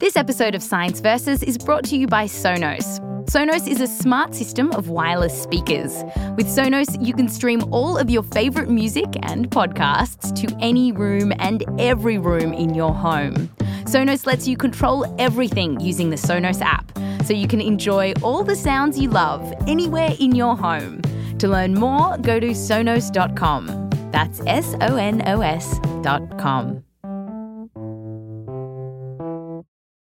This episode of Science Versus is brought to you by Sonos. Sonos is a smart system of wireless speakers. With Sonos, you can stream all of your favourite music and podcasts to any room and every room in your home. Sonos lets you control everything using the Sonos app, so you can enjoy all the sounds you love anywhere in your home. To learn more, go to sonos.com. That's S O N O S.com.